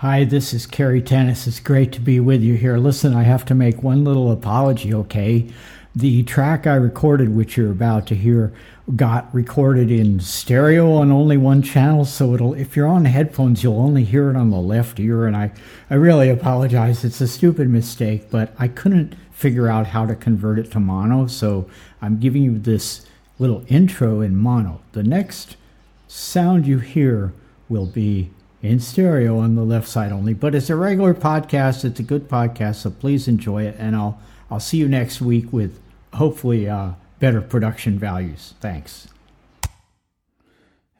Hi, this is Cary Tennis. It's great to be with you here. Listen, I have to make one little apology, okay? The track I recorded, which you're about to hear, got recorded in stereo on only one channel, so it'll if you're on headphones, you'll only hear it on the left ear, and I, I really apologize. It's a stupid mistake, but I couldn't figure out how to convert it to mono, so I'm giving you this little intro in mono. The next sound you hear will be in stereo on the left side only. But it's a regular podcast. It's a good podcast, so please enjoy it. And I'll I'll see you next week with hopefully uh, better production values. Thanks.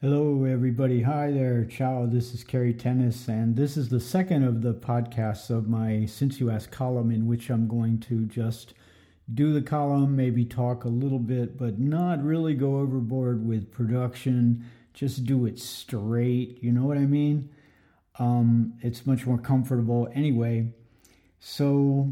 Hello, everybody. Hi there. Ciao. This is Cary Tennis, and this is the second of the podcasts of my Since You Asked column, in which I'm going to just do the column, maybe talk a little bit, but not really go overboard with production just do it straight. You know what I mean? Um, it's much more comfortable anyway. So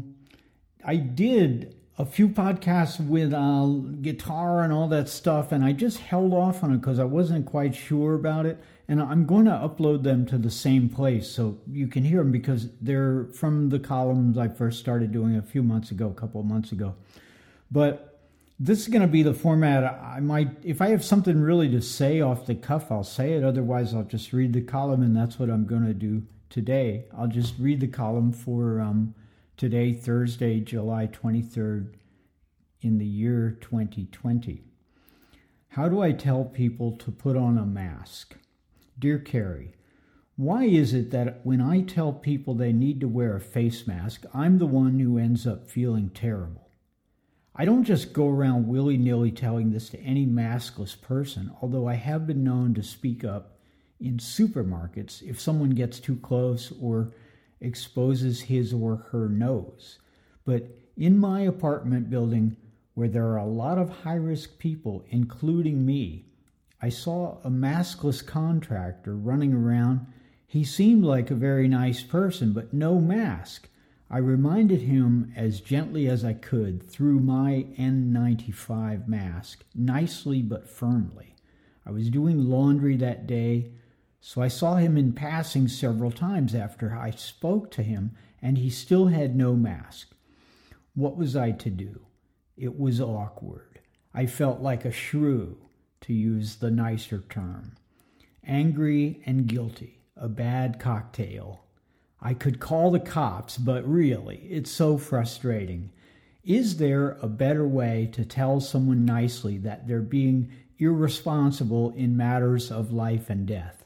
I did a few podcasts with uh, guitar and all that stuff, and I just held off on it because I wasn't quite sure about it. And I'm going to upload them to the same place so you can hear them because they're from the columns I first started doing a few months ago, a couple of months ago. But this is going to be the format. I might, if I have something really to say off the cuff, I'll say it. Otherwise, I'll just read the column, and that's what I'm going to do today. I'll just read the column for um, today, Thursday, July 23rd, in the year 2020. How do I tell people to put on a mask? Dear Cary, why is it that when I tell people they need to wear a face mask, I'm the one who ends up feeling terrible? I don't just go around willy nilly telling this to any maskless person, although I have been known to speak up in supermarkets if someone gets too close or exposes his or her nose. But in my apartment building, where there are a lot of high risk people, including me, I saw a maskless contractor running around. He seemed like a very nice person, but no mask. I reminded him as gently as I could through my N95 mask, nicely but firmly. I was doing laundry that day, so I saw him in passing several times after I spoke to him, and he still had no mask. What was I to do? It was awkward. I felt like a shrew, to use the nicer term. Angry and guilty, a bad cocktail I could call the cops, but really, it's so frustrating. Is there a better way to tell someone nicely that they're being irresponsible in matters of life and death?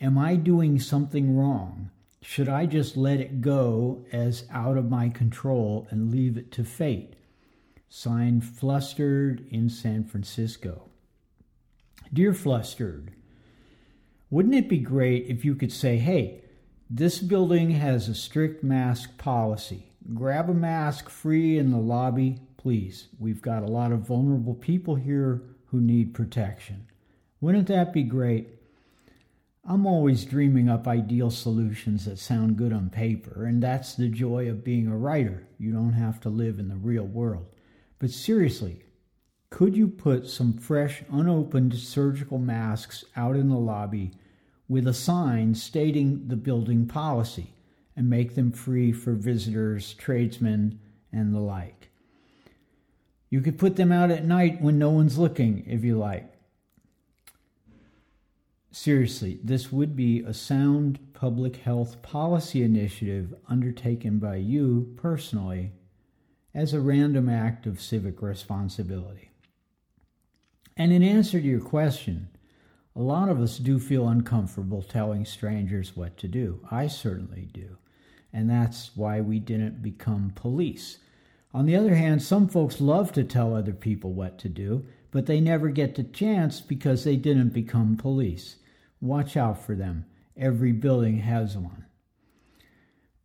Am I doing something wrong? Should I just let it go as out of my control and leave it to fate? Signed Flustered in San Francisco. Dear Flustered, wouldn't it be great if you could say, hey, this building has a strict mask policy. Grab a mask free in the lobby, please. We've got a lot of vulnerable people here who need protection. Wouldn't that be great? I'm always dreaming up ideal solutions that sound good on paper, and that's the joy of being a writer. You don't have to live in the real world. But seriously, could you put some fresh, unopened surgical masks out in the lobby with a sign stating the building policy and make them free for visitors, tradesmen, and the like. You could put them out at night when no one's looking, if you like. Seriously, this would be a sound public health policy initiative undertaken by you personally as a random act of civic responsibility. And in answer to your question, a lot of us do feel uncomfortable telling strangers what to do. I certainly do. And that's why we didn't become police. On the other hand, some folks love to tell other people what to do, but they never get the chance because they didn't become police. Watch out for them. Every building has one.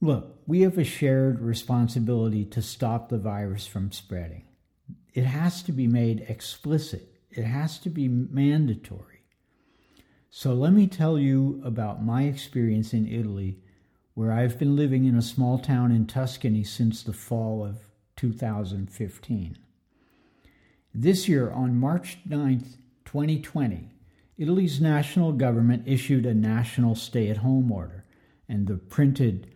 Look, we have a shared responsibility to stop the virus from spreading. It has to be made explicit, it has to be mandatory. So let me tell you about my experience in Italy, where I've been living in a small town in Tuscany since the fall of 2015. This year, on March 9th, 2020, Italy's national government issued a national stay at home order. And the printed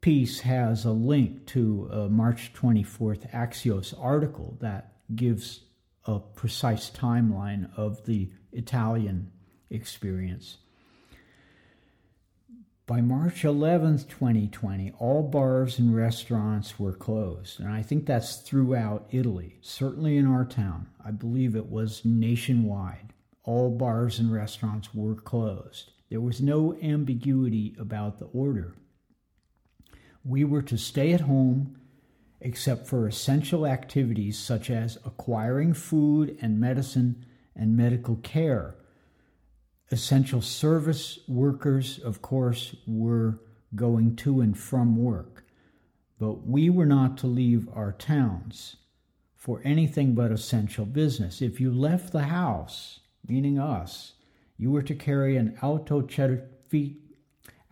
piece has a link to a March 24th Axios article that gives a precise timeline of the Italian experience. By March 11th, 2020, all bars and restaurants were closed. And I think that's throughout Italy, certainly in our town. I believe it was nationwide. All bars and restaurants were closed. There was no ambiguity about the order. We were to stay at home except for essential activities such as acquiring food and medicine and medical care essential service workers, of course, were going to and from work, but we were not to leave our towns for anything but essential business. If you left the house, meaning us, you were to carry an auto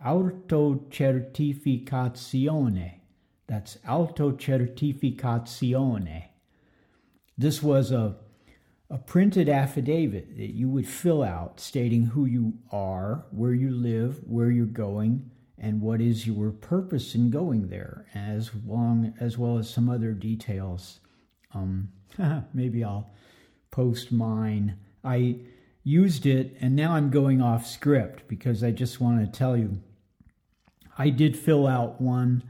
autocertificazione. That's autocertificazione. This was a a printed affidavit that you would fill out stating who you are, where you live, where you're going, and what is your purpose in going there, as long as well as some other details. Um, maybe I'll post mine. I used it, and now I'm going off script because I just want to tell you. I did fill out one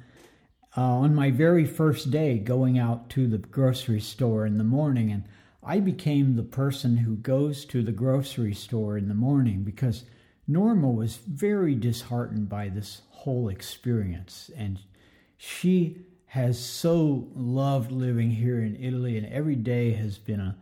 uh, on my very first day going out to the grocery store in the morning, and I became the person who goes to the grocery store in the morning because Norma was very disheartened by this whole experience. And she has so loved living here in Italy, and every day has been a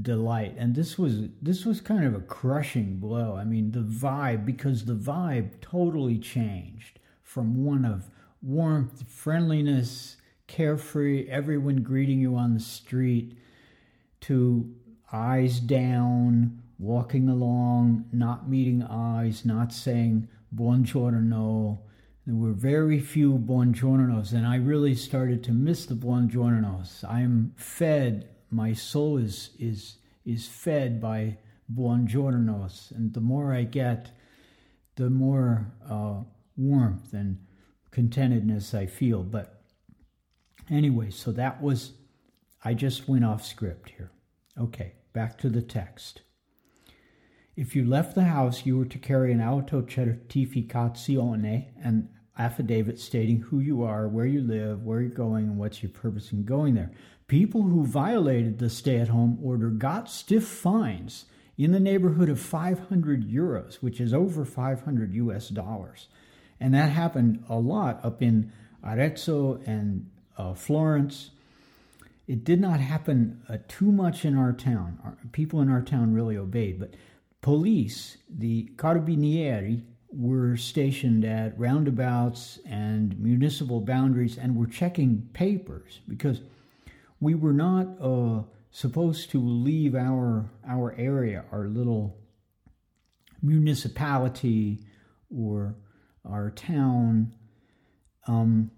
delight. And this was this was kind of a crushing blow. I mean, the vibe because the vibe totally changed from one of warmth, friendliness, carefree, everyone greeting you on the street to eyes down, walking along, not meeting eyes, not saying buongiorno. There were very few buongiornos, and I really started to miss the buongiornos. I'm fed, my soul is, is, is fed by buongiornos, and the more I get, the more uh, warmth and contentedness I feel. But anyway, so that was I just went off script here. Okay, back to the text. If you left the house, you were to carry an auto certificazione, an affidavit stating who you are, where you live, where you're going, and what's your purpose in going there. People who violated the stay at home order got stiff fines in the neighborhood of 500 euros, which is over 500 US dollars. And that happened a lot up in Arezzo and uh, Florence it did not happen uh, too much in our town. Our, people in our town really obeyed, but police, the carabinieri, were stationed at roundabouts and municipal boundaries and were checking papers because we were not uh, supposed to leave our our area, our little municipality or our town. Um,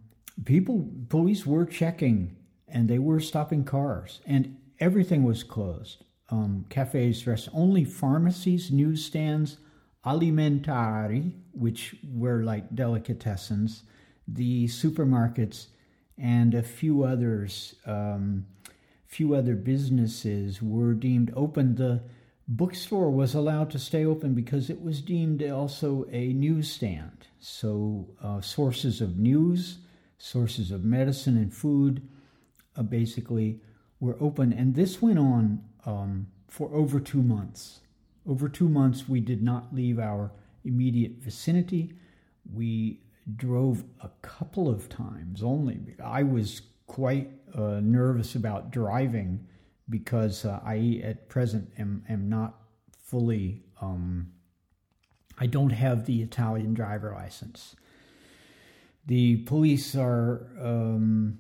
people, police were checking and they were stopping cars, and everything was closed. Um, cafes, rest only pharmacies, newsstands, alimentari, which were like delicatessens, the supermarkets, and a few others, um, few other businesses were deemed open. The bookstore was allowed to stay open because it was deemed also a newsstand. So, uh, sources of news, sources of medicine and food, uh, basically were open. And this went on um, for over two months. Over two months, we did not leave our immediate vicinity. We drove a couple of times only. I was quite uh, nervous about driving because uh, I, at present, am, am not fully, um, I don't have the Italian driver license. The police are, um,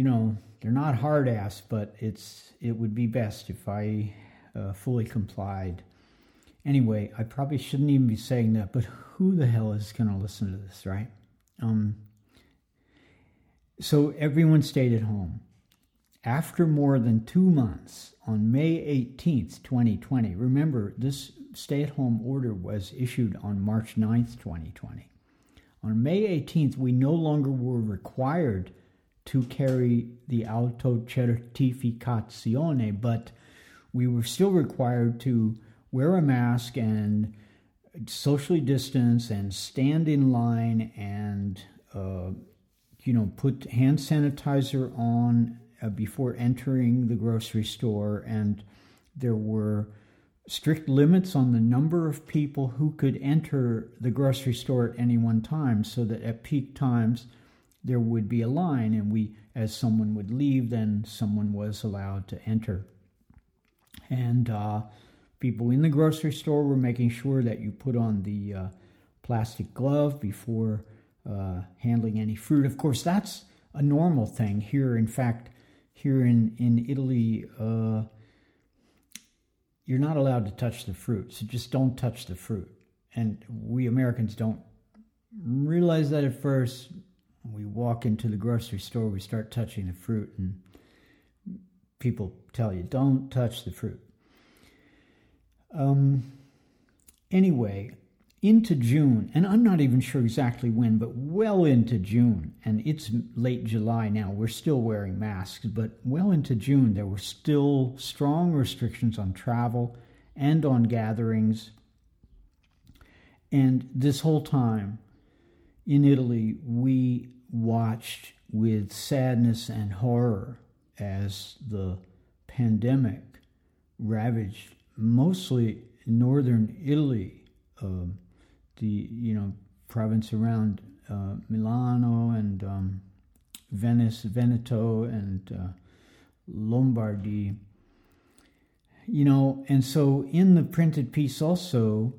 you know, they're not hard ass, but it's it would be best if I uh, fully complied. Anyway, I probably shouldn't even be saying that, but who the hell is going to listen to this, right? Um, so everyone stayed at home. After more than two months, on May 18th, 2020, remember this stay at home order was issued on March 9th, 2020. On May 18th, we no longer were required to carry the auto certificazione, but we were still required to wear a mask and socially distance and stand in line and uh, you know put hand sanitizer on uh, before entering the grocery store. And there were strict limits on the number of people who could enter the grocery store at any one time so that at peak times there would be a line and we as someone would leave then someone was allowed to enter and uh, people in the grocery store were making sure that you put on the uh, plastic glove before uh, handling any fruit of course that's a normal thing here in fact here in, in italy uh, you're not allowed to touch the fruit. So just don't touch the fruit. And we Americans don't realize that at first. We walk into the grocery store, we start touching the fruit, and people tell you, don't touch the fruit. Um, anyway, into June, and I'm not even sure exactly when, but well into June, and it's late July now, we're still wearing masks, but well into June, there were still strong restrictions on travel and on gatherings. And this whole time in Italy, we watched with sadness and horror as the pandemic ravaged mostly northern Italy. Um, the you know province around uh, Milano and um, Venice, Veneto, and uh, Lombardy. You know, and so in the printed piece also,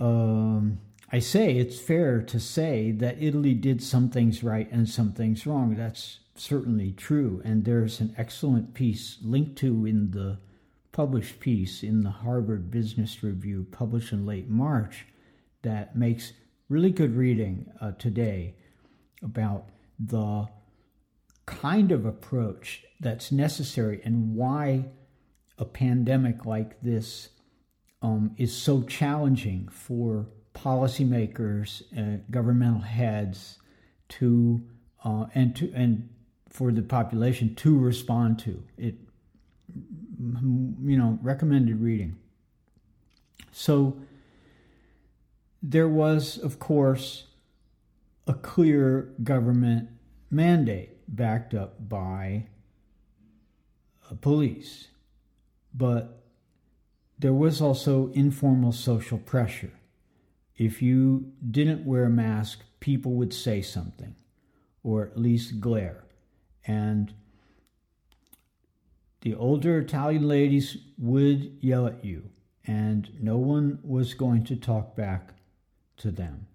um, I say it's fair to say that Italy did some things right and some things wrong. That's certainly true, and there's an excellent piece linked to in the published piece in the Harvard Business Review, published in late March that makes really good reading uh, today about the kind of approach that's necessary and why a pandemic like this um, is so challenging for policymakers, uh, governmental heads to uh, and to and for the population to respond to it. You know, recommended reading. So there was, of course, a clear government mandate backed up by police. But there was also informal social pressure. If you didn't wear a mask, people would say something, or at least glare. And the older Italian ladies would yell at you, and no one was going to talk back to them.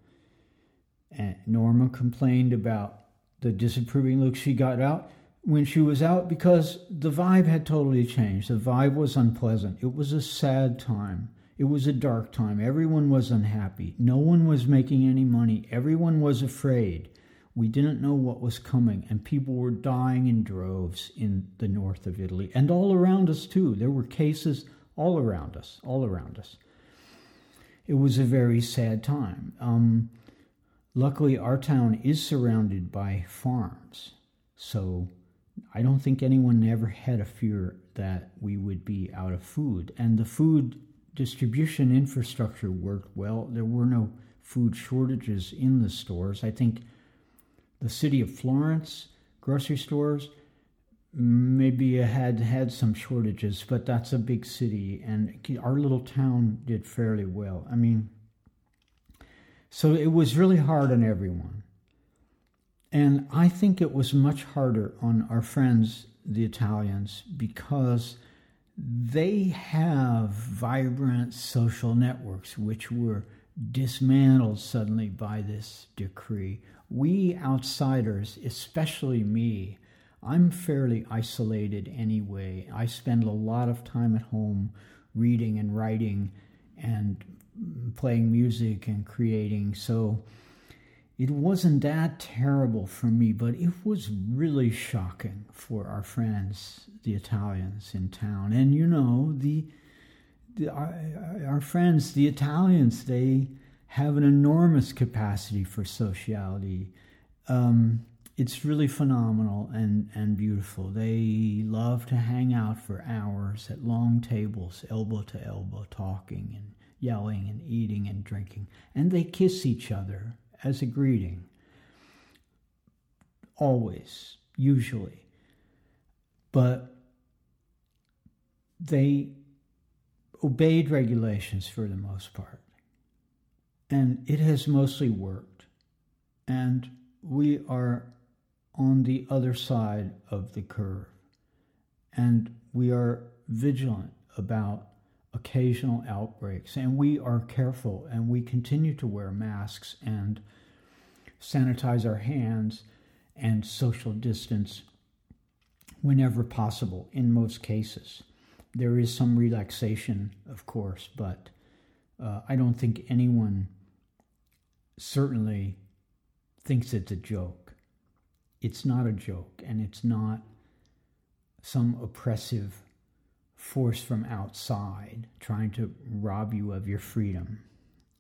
And Norma complained about the disapproving look she got out when she was out because the vibe had totally changed. The vibe was unpleasant. It was a sad time. It was a dark time. Everyone was unhappy. No one was making any money. Everyone was afraid. We didn't know what was coming, and people were dying in droves in the north of Italy and all around us, too. There were cases all around us, all around us it was a very sad time. Um, luckily, our town is surrounded by farms, so I don't think anyone ever had a fear that we would be out of food. And the food distribution infrastructure worked well. There were no food shortages in the stores. I think the city of Florence grocery stores maybe had had some shortages, but that's a big city, and our little town did fairly well. I mean, so it was really hard on everyone. And I think it was much harder on our friends, the Italians, because they have vibrant social networks which were dismantled suddenly by this decree. We outsiders, especially me, I'm fairly isolated anyway. I spend a lot of time at home reading and writing and playing music and creating. So it wasn't that terrible for me, but it was really shocking for our friends, the Italians in town. And you know, the, the our, our friends, the Italians, they have an enormous capacity for sociality. Um, it's really phenomenal and, and beautiful. They love to hang out for hours at long tables, elbow to elbow, talking and yelling and eating and drinking. And they kiss each other as a greeting. Always, usually. But they obeyed regulations for the most part. And it has mostly worked. And we are on the other side of the curve. And we are vigilant about occasional outbreaks. And we are careful and we continue to wear masks and sanitize our hands and social distance whenever possible in most cases. There is some relaxation, of course, but uh, I don't think anyone certainly thinks it's a joke. It's not a joke, and it's not some oppressive force from outside trying to rob you of your freedom.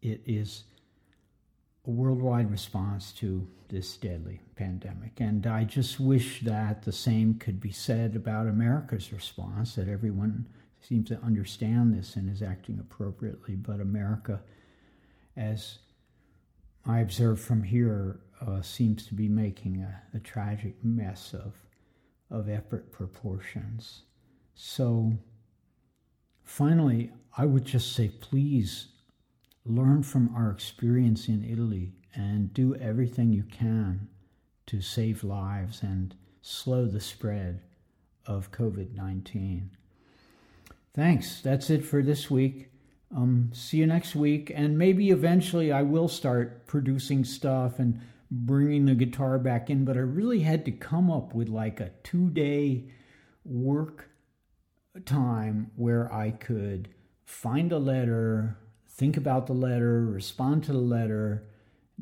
It is a worldwide response to this deadly pandemic. And I just wish that the same could be said about America's response, that everyone seems to understand this and is acting appropriately. But America, as I observe from here, uh, seems to be making a, a tragic mess of, of epic proportions. So, finally, I would just say please learn from our experience in Italy and do everything you can to save lives and slow the spread of COVID 19. Thanks. That's it for this week. Um, see you next week. And maybe eventually I will start producing stuff and bringing the guitar back in. But I really had to come up with like a two day work time where I could find a letter, think about the letter, respond to the letter,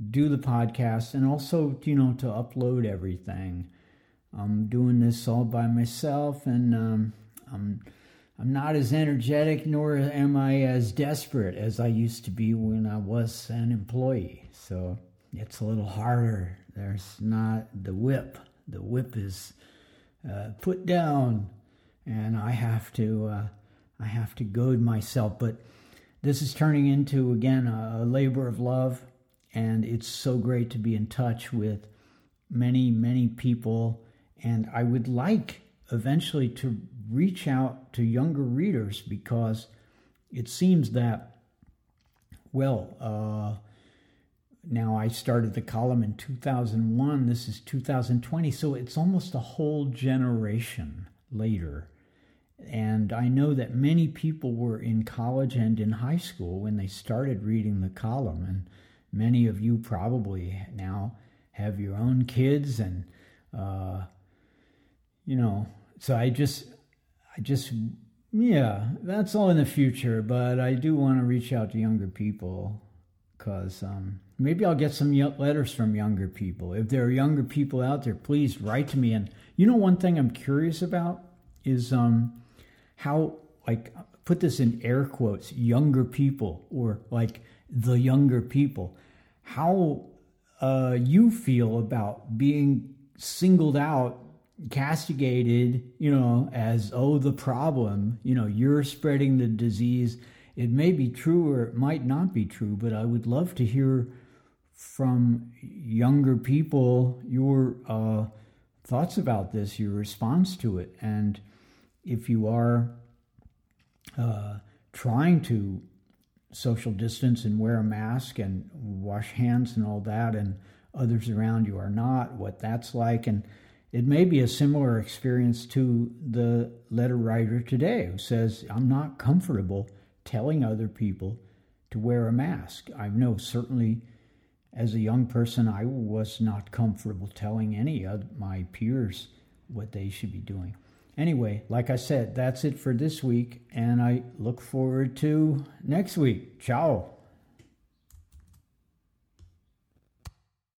do the podcast, and also, you know, to upload everything. I'm doing this all by myself, and um, I'm I'm not as energetic, nor am I as desperate as I used to be when I was an employee. So it's a little harder. There's not the whip. The whip is uh, put down, and I have to uh, I have to goad myself. But this is turning into again a, labor of love, and it's so great to be in touch with many many people. And I would like eventually to reach out to younger readers because it seems that, well, uh, now I started the column in 2001. This is 2020. So it's almost a whole generation later. And I know that many people were in college and in high school when they started reading the column. And many of you probably now have your own kids. And, uh, you know, so I just I just, yeah, that's all in the future, but I do want to reach out to younger people because um, maybe I'll get some letters from younger people. If there are younger people out there, please write to me. And you know, one thing I'm curious about is um, how, like, put this in air quotes, younger people or like the younger people, how uh, you feel about being singled out castigated, you know, as, oh, the problem, you know, you're spreading the disease. It may be true or it might not be true, but I would love to hear from younger people your uh, thoughts about this, your response to it. And if you are uh, trying to social distance and wear a mask and wash hands and all that, and others around you are not, what that's like. And it may be a similar experience to the letter writer today who says, I'm not comfortable telling other people to wear a mask. I know certainly as a young person, I was not comfortable telling any of my peers what they should be doing. Anyway, like I said, that's it for this week, and I look forward to next week. Ciao.